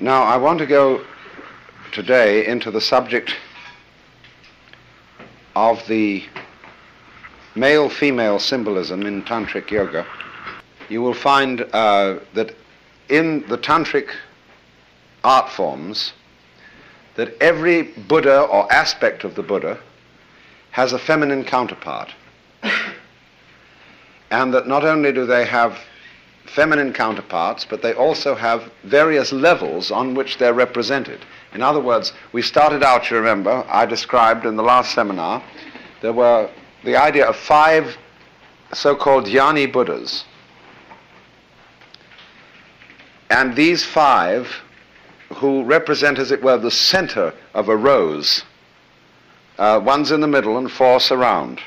Now, I want to go today into the subject of the male female symbolism in Tantric Yoga. You will find uh, that in the Tantric art forms, that every Buddha or aspect of the Buddha has a feminine counterpart. and that not only do they have feminine counterparts, but they also have various levels on which they're represented. In other words, we started out, you remember, I described in the last seminar, there were the idea of five so-called Dhyani Buddhas. And these five, who represent, as it were, the center of a rose, uh, one's in the middle and four surround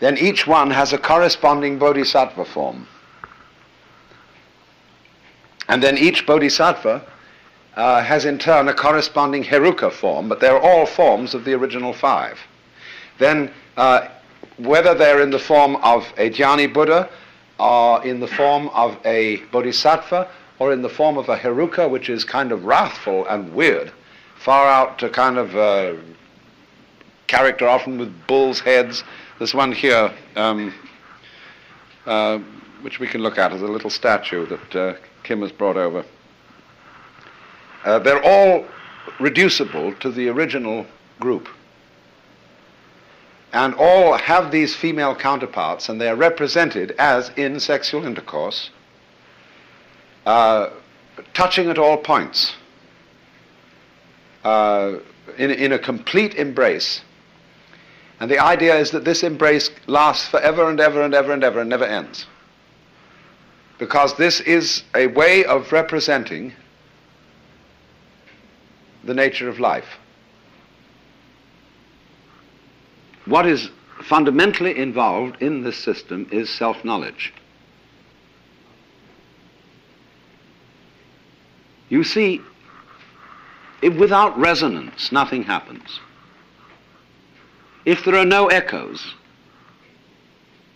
then each one has a corresponding bodhisattva form. And then each bodhisattva uh, has in turn a corresponding heruka form, but they're all forms of the original five. Then, uh, whether they're in the form of a dhyani Buddha, or in the form of a bodhisattva, or in the form of a heruka, which is kind of wrathful and weird, far out to kind of uh, character, often with bull's heads, there's one here, um, uh, which we can look at as a little statue that uh, Kim has brought over. Uh, they're all reducible to the original group. And all have these female counterparts, and they are represented as in sexual intercourse, uh, touching at all points, uh, in, in a complete embrace and the idea is that this embrace lasts forever and ever and ever and ever and never ends. Because this is a way of representing the nature of life. What is fundamentally involved in this system is self knowledge. You see, without resonance, nothing happens. If there are no echoes,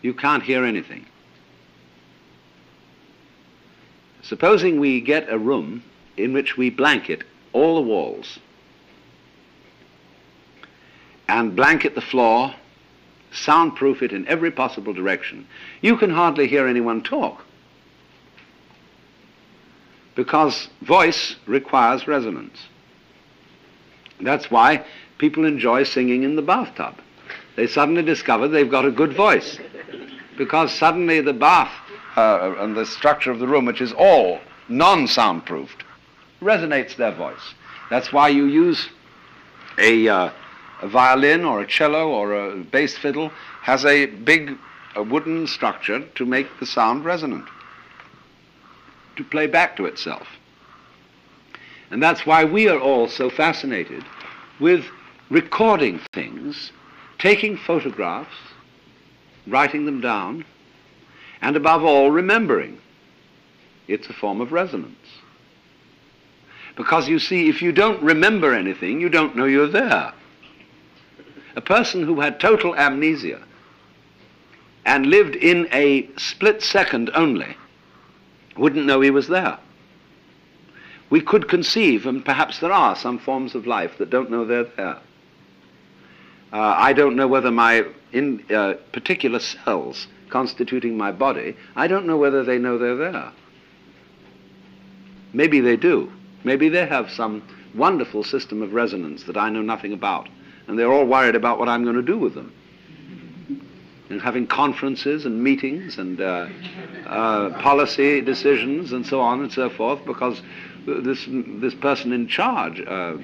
you can't hear anything. Supposing we get a room in which we blanket all the walls and blanket the floor, soundproof it in every possible direction, you can hardly hear anyone talk because voice requires resonance. That's why people enjoy singing in the bathtub. They suddenly discover they've got a good voice because suddenly the bath uh, and the structure of the room, which is all non-soundproofed, resonates their voice. That's why you use a, uh, a violin or a cello or a bass fiddle has a big a wooden structure to make the sound resonant, to play back to itself. And that's why we are all so fascinated with recording things, taking photographs, writing them down, and above all, remembering. It's a form of resonance. Because you see, if you don't remember anything, you don't know you're there. A person who had total amnesia and lived in a split second only wouldn't know he was there. We could conceive, and perhaps there are some forms of life that don't know they're there. Uh, I don't know whether my in, uh, particular cells constituting my body, I don't know whether they know they're there. Maybe they do. Maybe they have some wonderful system of resonance that I know nothing about. And they're all worried about what I'm going to do with them. And having conferences and meetings and uh, uh, policy decisions and so on and so forth because this, this person in charge uh,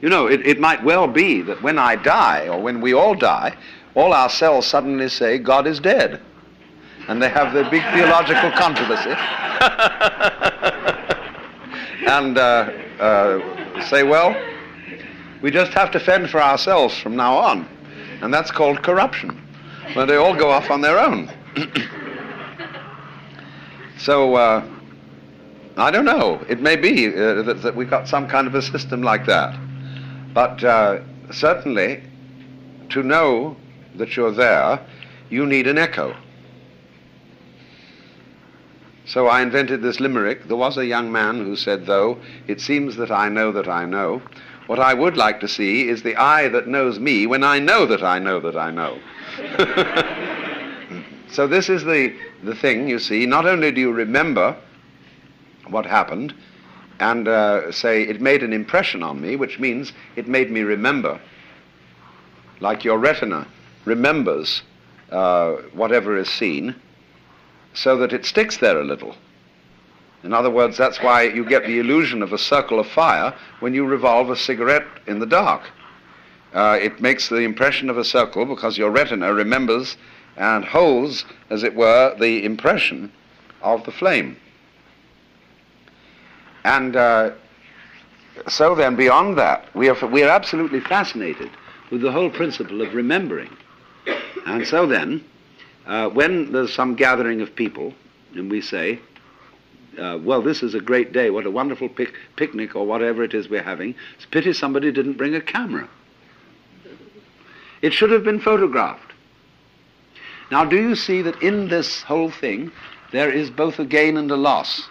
you know, it, it might well be that when I die, or when we all die, all our cells suddenly say, God is dead. And they have their big theological controversy. and uh, uh, say, well, we just have to fend for ourselves from now on. And that's called corruption. When they all go off on their own. so, uh, I don't know. It may be uh, that, that we've got some kind of a system like that. But uh, certainly, to know that you're there, you need an echo. So I invented this limerick. There was a young man who said, though, it seems that I know that I know. What I would like to see is the eye that knows me when I know that I know that I know. so this is the, the thing, you see. Not only do you remember what happened and uh, say it made an impression on me, which means it made me remember, like your retina remembers uh, whatever is seen, so that it sticks there a little. In other words, that's why you get the illusion of a circle of fire when you revolve a cigarette in the dark. Uh, it makes the impression of a circle because your retina remembers and holds, as it were, the impression of the flame. And uh, so then, beyond that, we are, we are absolutely fascinated with the whole principle of remembering. And so then, uh, when there's some gathering of people, and we say, uh, well, this is a great day, what a wonderful pic- picnic or whatever it is we're having, it's a pity somebody didn't bring a camera. It should have been photographed. Now, do you see that in this whole thing there is both a gain and a loss?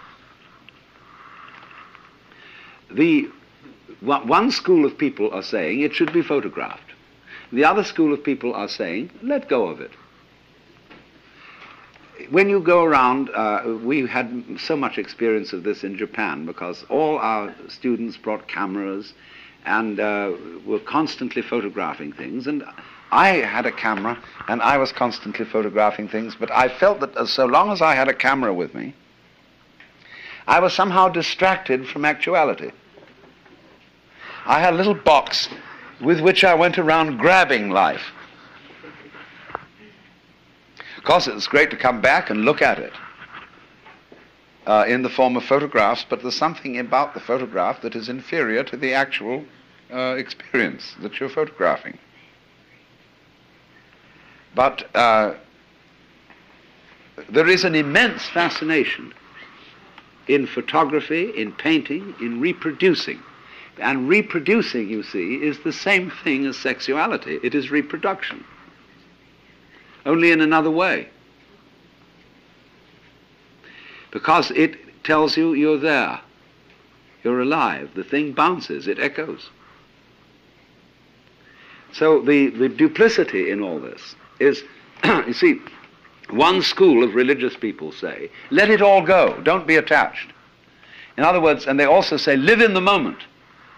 The one school of people are saying it should be photographed. The other school of people are saying, let go of it. When you go around, uh, we had so much experience of this in Japan because all our students brought cameras and uh, were constantly photographing things. And I had a camera and I was constantly photographing things, but I felt that so long as I had a camera with me, I was somehow distracted from actuality. I had a little box with which I went around grabbing life. Of course, it's great to come back and look at it uh, in the form of photographs, but there's something about the photograph that is inferior to the actual uh, experience that you're photographing. But uh, there is an immense fascination in photography, in painting, in reproducing and reproducing, you see, is the same thing as sexuality. It is reproduction, only in another way. Because it tells you you're there, you're alive. The thing bounces, it echoes. So the, the duplicity in all this is, you see, one school of religious people say, let it all go, don't be attached. In other words, and they also say, live in the moment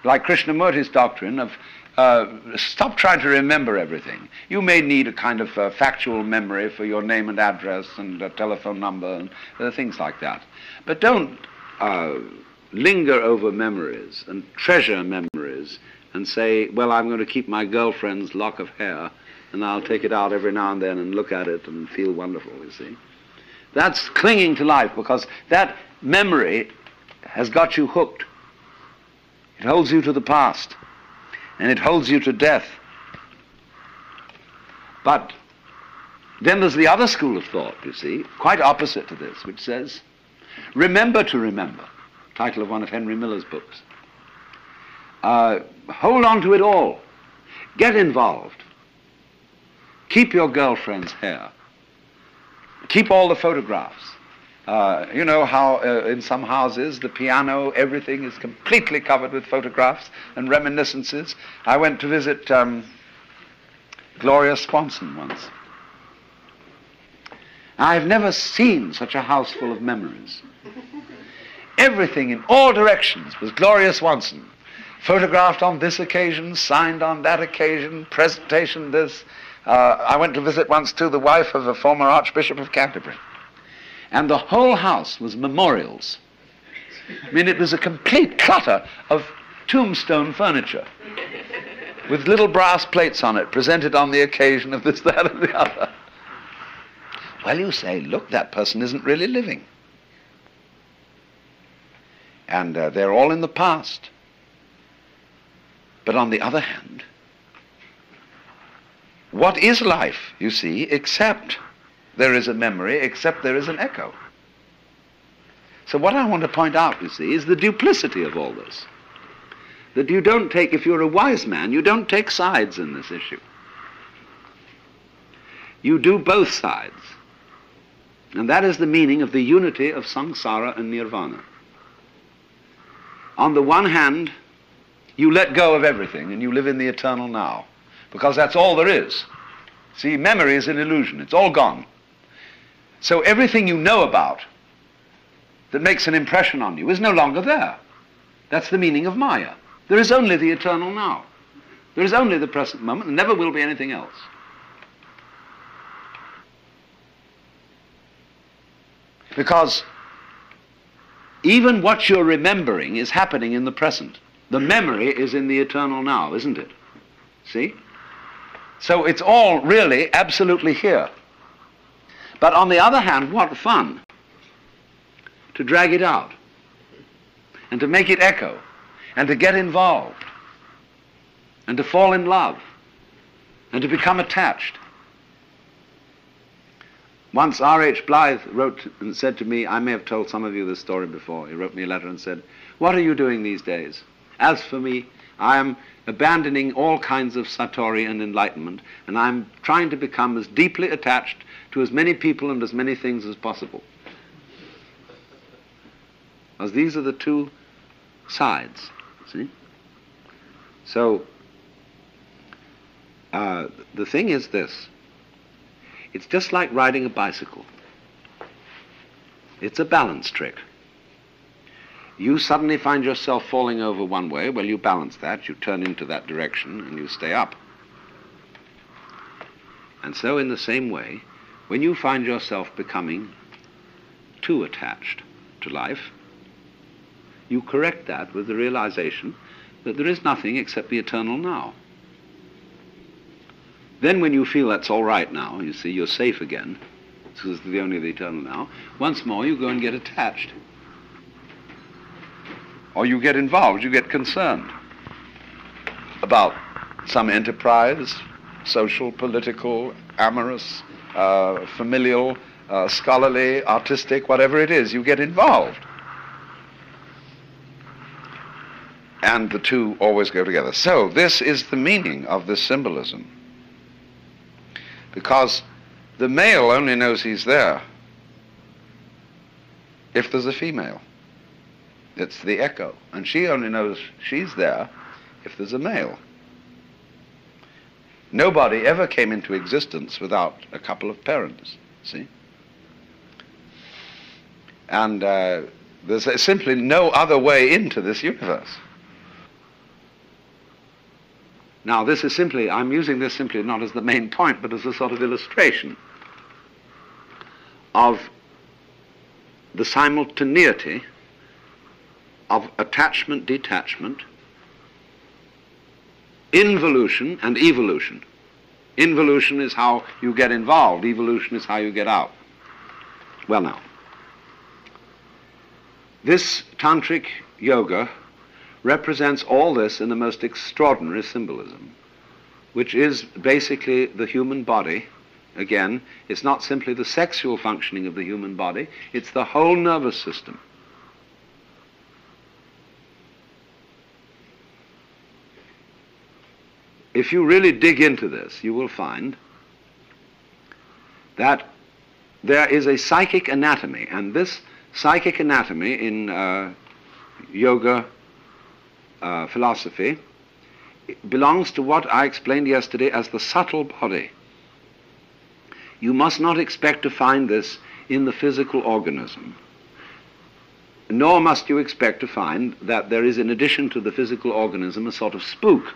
like Krishnamurti's doctrine of uh, stop trying to remember everything. You may need a kind of uh, factual memory for your name and address and a telephone number and uh, things like that. But don't uh, linger over memories and treasure memories and say, well, I'm going to keep my girlfriend's lock of hair and I'll take it out every now and then and look at it and feel wonderful, you see. That's clinging to life because that memory has got you hooked. It holds you to the past, and it holds you to death. But then there's the other school of thought, you see, quite opposite to this, which says, remember to remember, title of one of Henry Miller's books. Uh, hold on to it all. Get involved. Keep your girlfriend's hair. Keep all the photographs. Uh, you know how uh, in some houses the piano, everything is completely covered with photographs and reminiscences. I went to visit um, Gloria Swanson once. I've never seen such a house full of memories. Everything in all directions was Gloria Swanson. Photographed on this occasion, signed on that occasion, presentation this. Uh, I went to visit once too the wife of a former Archbishop of Canterbury and the whole house was memorials. I mean, it was a complete clutter of tombstone furniture with little brass plates on it presented on the occasion of this, that, and the other. Well, you say, look, that person isn't really living. And uh, they're all in the past. But on the other hand, what is life, you see, except there is a memory, except there is an echo. So what I want to point out, you see, is the duplicity of all this. That you don't take, if you're a wise man, you don't take sides in this issue. You do both sides. And that is the meaning of the unity of samsara and nirvana. On the one hand, you let go of everything and you live in the eternal now, because that's all there is. See, memory is an illusion, it's all gone. So everything you know about that makes an impression on you is no longer there. That's the meaning of Maya. There is only the eternal now. There is only the present moment, and never will be anything else. Because even what you're remembering is happening in the present. The memory is in the eternal now, isn't it? See? So it's all really absolutely here. But on the other hand, what fun to drag it out and to make it echo and to get involved and to fall in love and to become attached. Once R.H. Blyth wrote and said to me, I may have told some of you this story before, he wrote me a letter and said, What are you doing these days? As for me, I am abandoning all kinds of satori and enlightenment, and I'm trying to become as deeply attached to as many people and as many things as possible. As these are the two sides, see? So, uh, the thing is this it's just like riding a bicycle. It's a balance trick. You suddenly find yourself falling over one way, well, you balance that, you turn into that direction, and you stay up. And so, in the same way, when you find yourself becoming too attached to life, you correct that with the realization that there is nothing except the eternal now. Then when you feel that's all right now, you see, you're safe again, this is the only the eternal now, once more you go and get attached. Or you get involved, you get concerned about some enterprise, social, political, amorous, uh, familial, uh, scholarly, artistic, whatever it is, you get involved. And the two always go together. So this is the meaning of this symbolism because the male only knows he's there if there's a female. It's the echo. And she only knows she's there if there's a male. Nobody ever came into existence without a couple of parents, see? And uh, there's simply no other way into this universe. Now, this is simply, I'm using this simply not as the main point, but as a sort of illustration of the simultaneity of attachment, detachment, involution, and evolution. Involution is how you get involved, evolution is how you get out. Well, now, this tantric yoga represents all this in the most extraordinary symbolism, which is basically the human body. Again, it's not simply the sexual functioning of the human body, it's the whole nervous system. If you really dig into this, you will find that there is a psychic anatomy, and this psychic anatomy in uh, yoga uh, philosophy belongs to what I explained yesterday as the subtle body. You must not expect to find this in the physical organism. Nor must you expect to find that there is, in addition to the physical organism, a sort of spook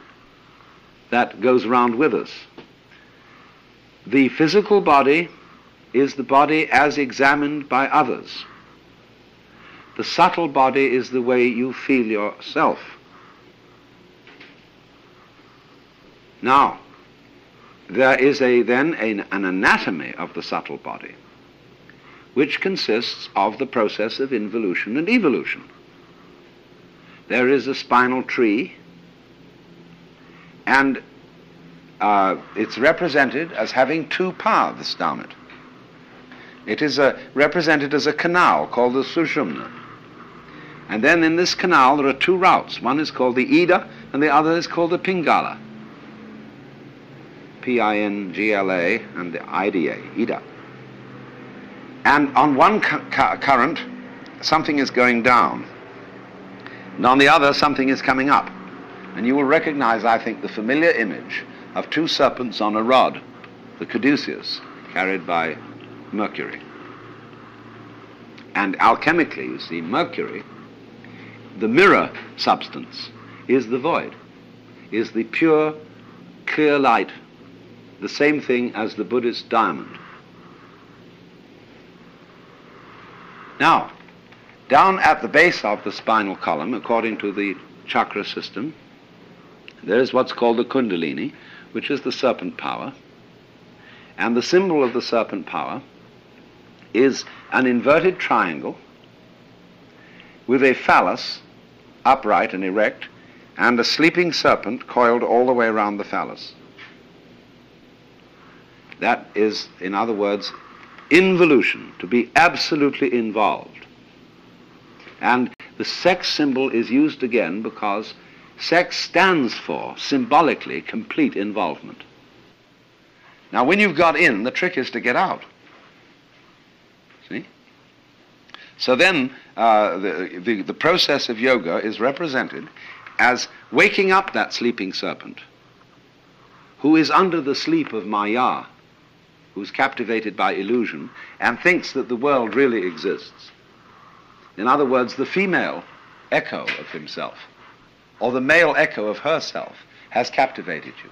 that goes around with us. The physical body is the body as examined by others. The subtle body is the way you feel yourself. Now, there is a, then a, an anatomy of the subtle body, which consists of the process of involution and evolution. There is a spinal tree, and uh, it's represented as having two paths down it. It is a, represented as a canal called the Sushumna. And then in this canal there are two routes. One is called the Ida, and the other is called the Pingala. P-I-N-G-L-A, and the IDA, Ida. And on one cu- cu- current, something is going down. And on the other, something is coming up. And you will recognize, I think, the familiar image of two serpents on a rod, the caduceus, carried by Mercury. And alchemically, you see, Mercury, the mirror substance, is the void, is the pure, clear light, the same thing as the Buddhist diamond. Now, down at the base of the spinal column, according to the chakra system, there is what's called the Kundalini, which is the serpent power. And the symbol of the serpent power is an inverted triangle with a phallus upright and erect and a sleeping serpent coiled all the way around the phallus. That is, in other words, involution, to be absolutely involved. And the sex symbol is used again because sex stands for, symbolically, complete involvement. Now, when you've got in, the trick is to get out. See? So then, uh, the, the, the process of yoga is represented as waking up that sleeping serpent who is under the sleep of Maya, who's captivated by illusion and thinks that the world really exists. In other words, the female echo of himself, or the male echo of herself, has captivated you.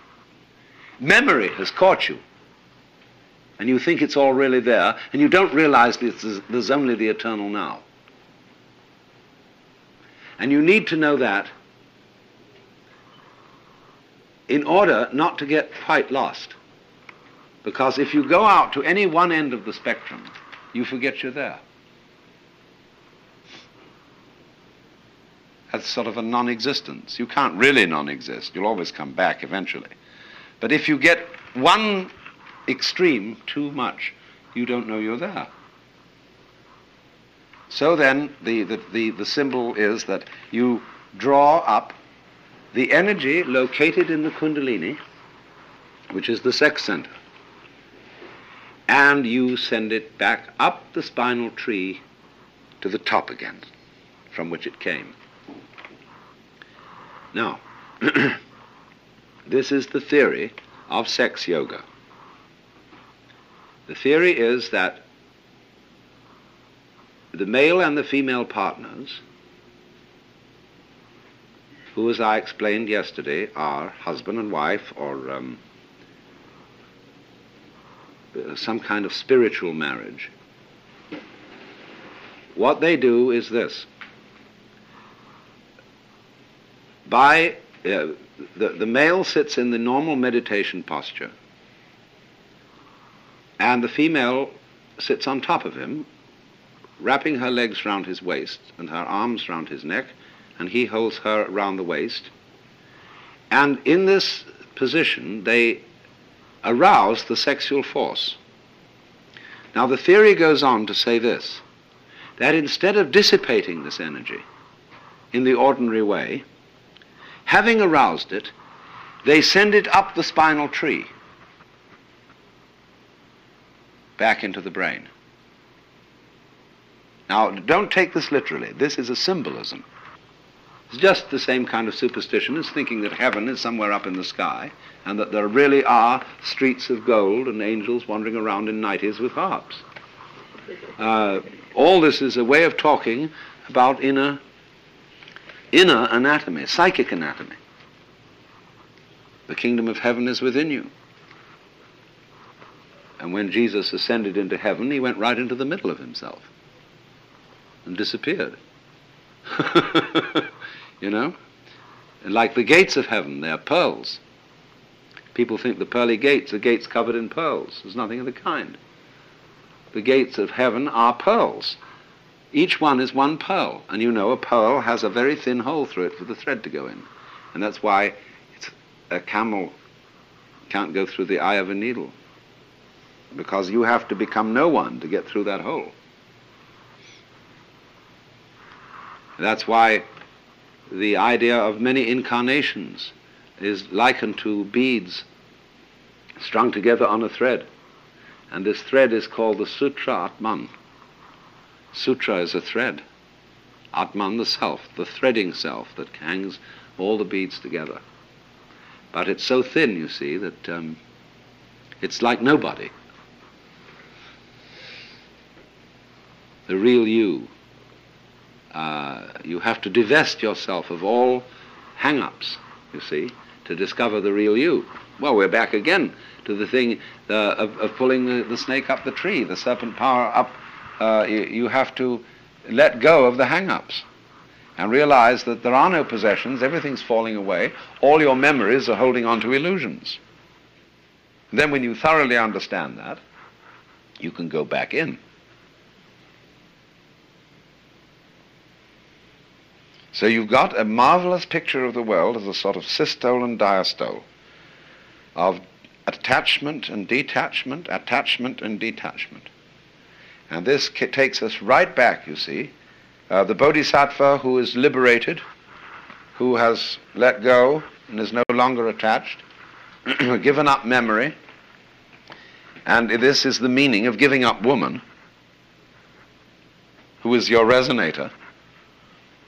Memory has caught you, and you think it's all really there, and you don't realize that there's only the eternal now. And you need to know that in order not to get quite lost. Because if you go out to any one end of the spectrum, you forget you're there. That's sort of a non existence. You can't really non exist. You'll always come back eventually. But if you get one extreme too much, you don't know you're there. So then, the, the, the, the symbol is that you draw up the energy located in the Kundalini, which is the sex center, and you send it back up the spinal tree to the top again, from which it came. Now, this is the theory of sex yoga. The theory is that the male and the female partners, who, as I explained yesterday, are husband and wife or um, some kind of spiritual marriage, what they do is this. By uh, the, the male sits in the normal meditation posture, and the female sits on top of him, wrapping her legs round his waist and her arms round his neck, and he holds her round the waist. And in this position, they arouse the sexual force. Now, the theory goes on to say this that instead of dissipating this energy in the ordinary way, having aroused it, they send it up the spinal tree back into the brain. Now, don't take this literally. This is a symbolism. It's just the same kind of superstition as thinking that heaven is somewhere up in the sky and that there really are streets of gold and angels wandering around in nighties with harps. Uh, all this is a way of talking about inner, inner anatomy, psychic anatomy. The kingdom of heaven is within you. And when Jesus ascended into heaven, he went right into the middle of himself and disappeared. you know? And like the gates of heaven, they are pearls. People think the pearly gates are gates covered in pearls. There's nothing of the kind. The gates of heaven are pearls. Each one is one pearl. And you know a pearl has a very thin hole through it for the thread to go in. And that's why a camel can't go through the eye of a needle. Because you have to become no one to get through that hole. That's why the idea of many incarnations is likened to beads strung together on a thread. And this thread is called the Sutra Atman, Sutra is a thread. Atman, the self, the threading self that hangs all the beads together. But it's so thin, you see, that um, it's like nobody. The real you. Uh, you have to divest yourself of all hang ups, you see, to discover the real you. Well, we're back again to the thing uh, of, of, pulling the, the, snake up the tree, the serpent power up. Uh, you, you have to let go of the hang ups and realize that there are no possessions, everything's falling away, all your memories are holding on to illusions. And then, when you thoroughly understand that, you can go back in. So you've got a marvelous picture of the world as a sort of systole and diastole, of attachment and detachment, attachment and detachment. And this takes us right back, you see. Uh, the bodhisattva who is liberated, who has let go and is no longer attached, given up memory, and this is the meaning of giving up woman, who is your resonator.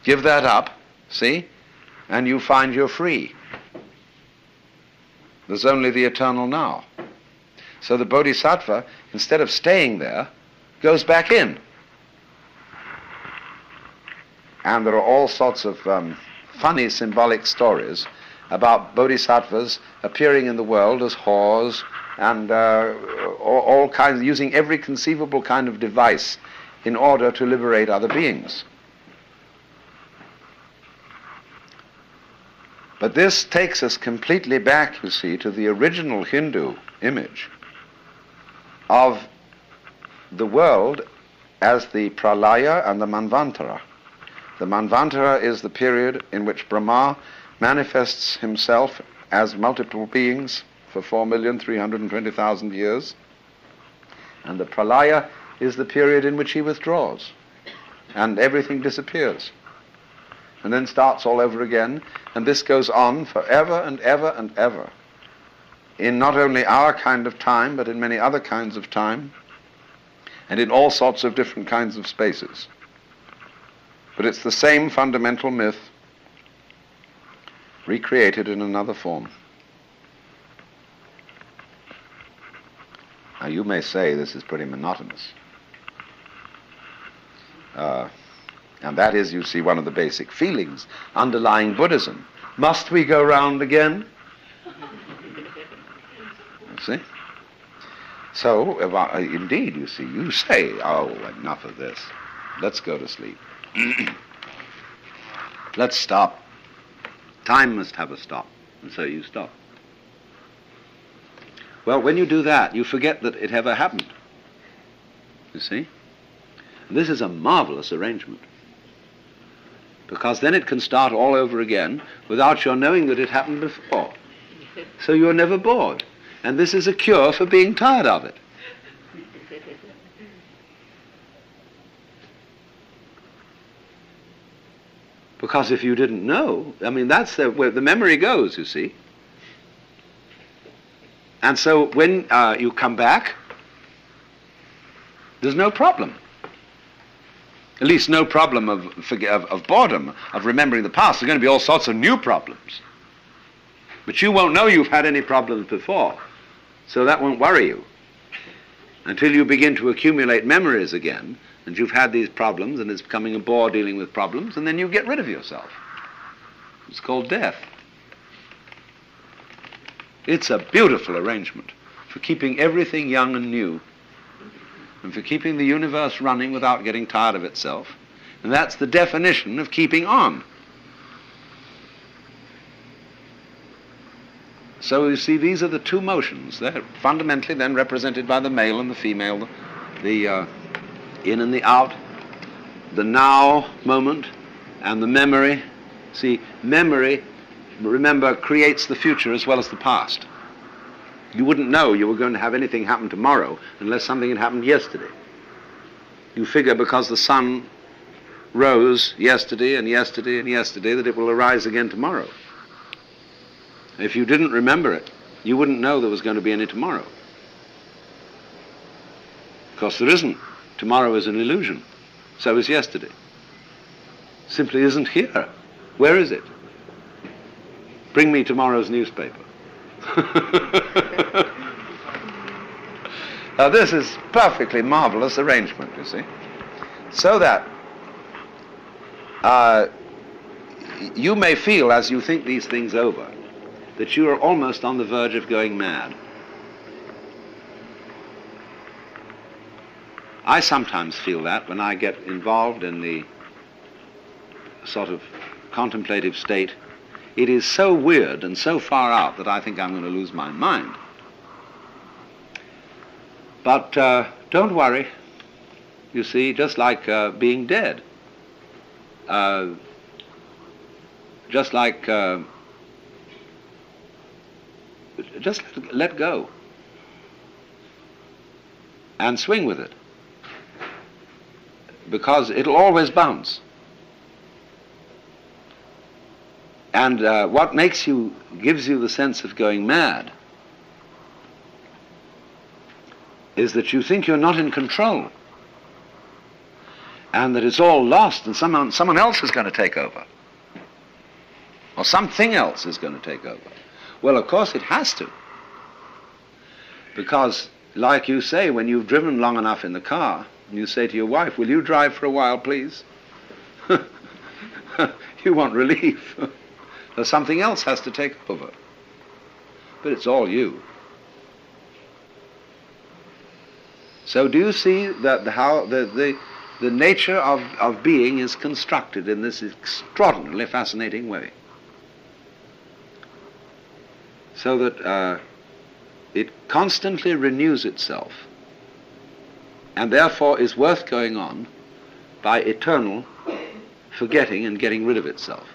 Give that up, see, and you find you're free. There's only the eternal now. So the bodhisattva, instead of staying there, goes back in. And there are all sorts of um, funny symbolic stories about bodhisattvas appearing in the world as whores and uh, all, all kinds, using every conceivable kind of device in order to liberate other beings. But this takes us completely back, you see, to the original Hindu image of the world as the pralaya and the manvantara. The manvantara is the period in which Brahma manifests himself as multiple beings for 4,320,000 years. And the pralaya is the period in which he withdraws and everything disappears and then starts all over again. And this goes on forever and ever and ever in not only our kind of time, but in many other kinds of time, and in all sorts of different kinds of spaces. But it's the same fundamental myth recreated in another form. Now, you may say this is pretty monotonous. Uh, and that is, you see, one of the basic feelings underlying Buddhism. Must we go round again? See? So, I, indeed, you see, you say, oh, enough of this. Let's go to sleep. Let's stop. Time must have a stop. And so you stop. Well, when you do that, you forget that it ever happened. You see? This is a marvelous arrangement because then it can start all over again without your knowing that it happened before. So you're never bored. And this is a cure for being tired of it. Because if you didn't know, I mean, that's the, where the memory goes, you see. And so when uh, you come back, there's no problem at least no problem of, of, of boredom, of remembering the past. There are going to be all sorts of new problems. But you won't know you've had any problems before, so that won't worry you until you begin to accumulate memories again, and you've had these problems, and it's becoming a bore dealing with problems, and then you get rid of yourself. It's called death. It's a beautiful arrangement for keeping everything young and new and for keeping the universe running without getting tired of itself. And that's the definition of keeping on. So you see, these are the two motions. They're fundamentally then represented by the male and the female, the, uh, in and the out, the now moment, and the memory. See, memory, remember, creates the future as well as the past. You wouldn't know you were going to have anything happen tomorrow unless something had happened yesterday. You figure because the sun rose yesterday and yesterday and yesterday that it will arise again tomorrow. If you didn't remember it, you wouldn't know there was going to be any tomorrow. Of course, there isn't. Tomorrow is an illusion. So is yesterday. Simply isn't here. Where is it? Bring me tomorrow's newspaper. now this is perfectly marvelous arrangement, you see. So that uh, you may feel as you think these things over that you are almost on the verge of going mad. I sometimes feel that when I get involved in the sort of contemplative state. It is so weird and so far out that I think I'm going to lose my mind. But uh, don't worry. You see, just like uh, being dead, uh, just like uh, just let go and swing with it because it'll always bounce. And uh, what makes you, gives you the sense of going mad is that you think you're not in control and that it's all lost and someone, someone else is going to take over or something else is going to take over. Well, of course it has to. Because, like you say, when you've driven long enough in the car, and you say to your wife, Will you drive for a while, please? you want relief. or something else has to take over. But it's all you. So do you see that the, how the, the, the nature of, of being is constructed in this extraordinarily fascinating way? So that uh, it constantly renews itself and therefore is worth going on by eternal forgetting and getting rid of itself.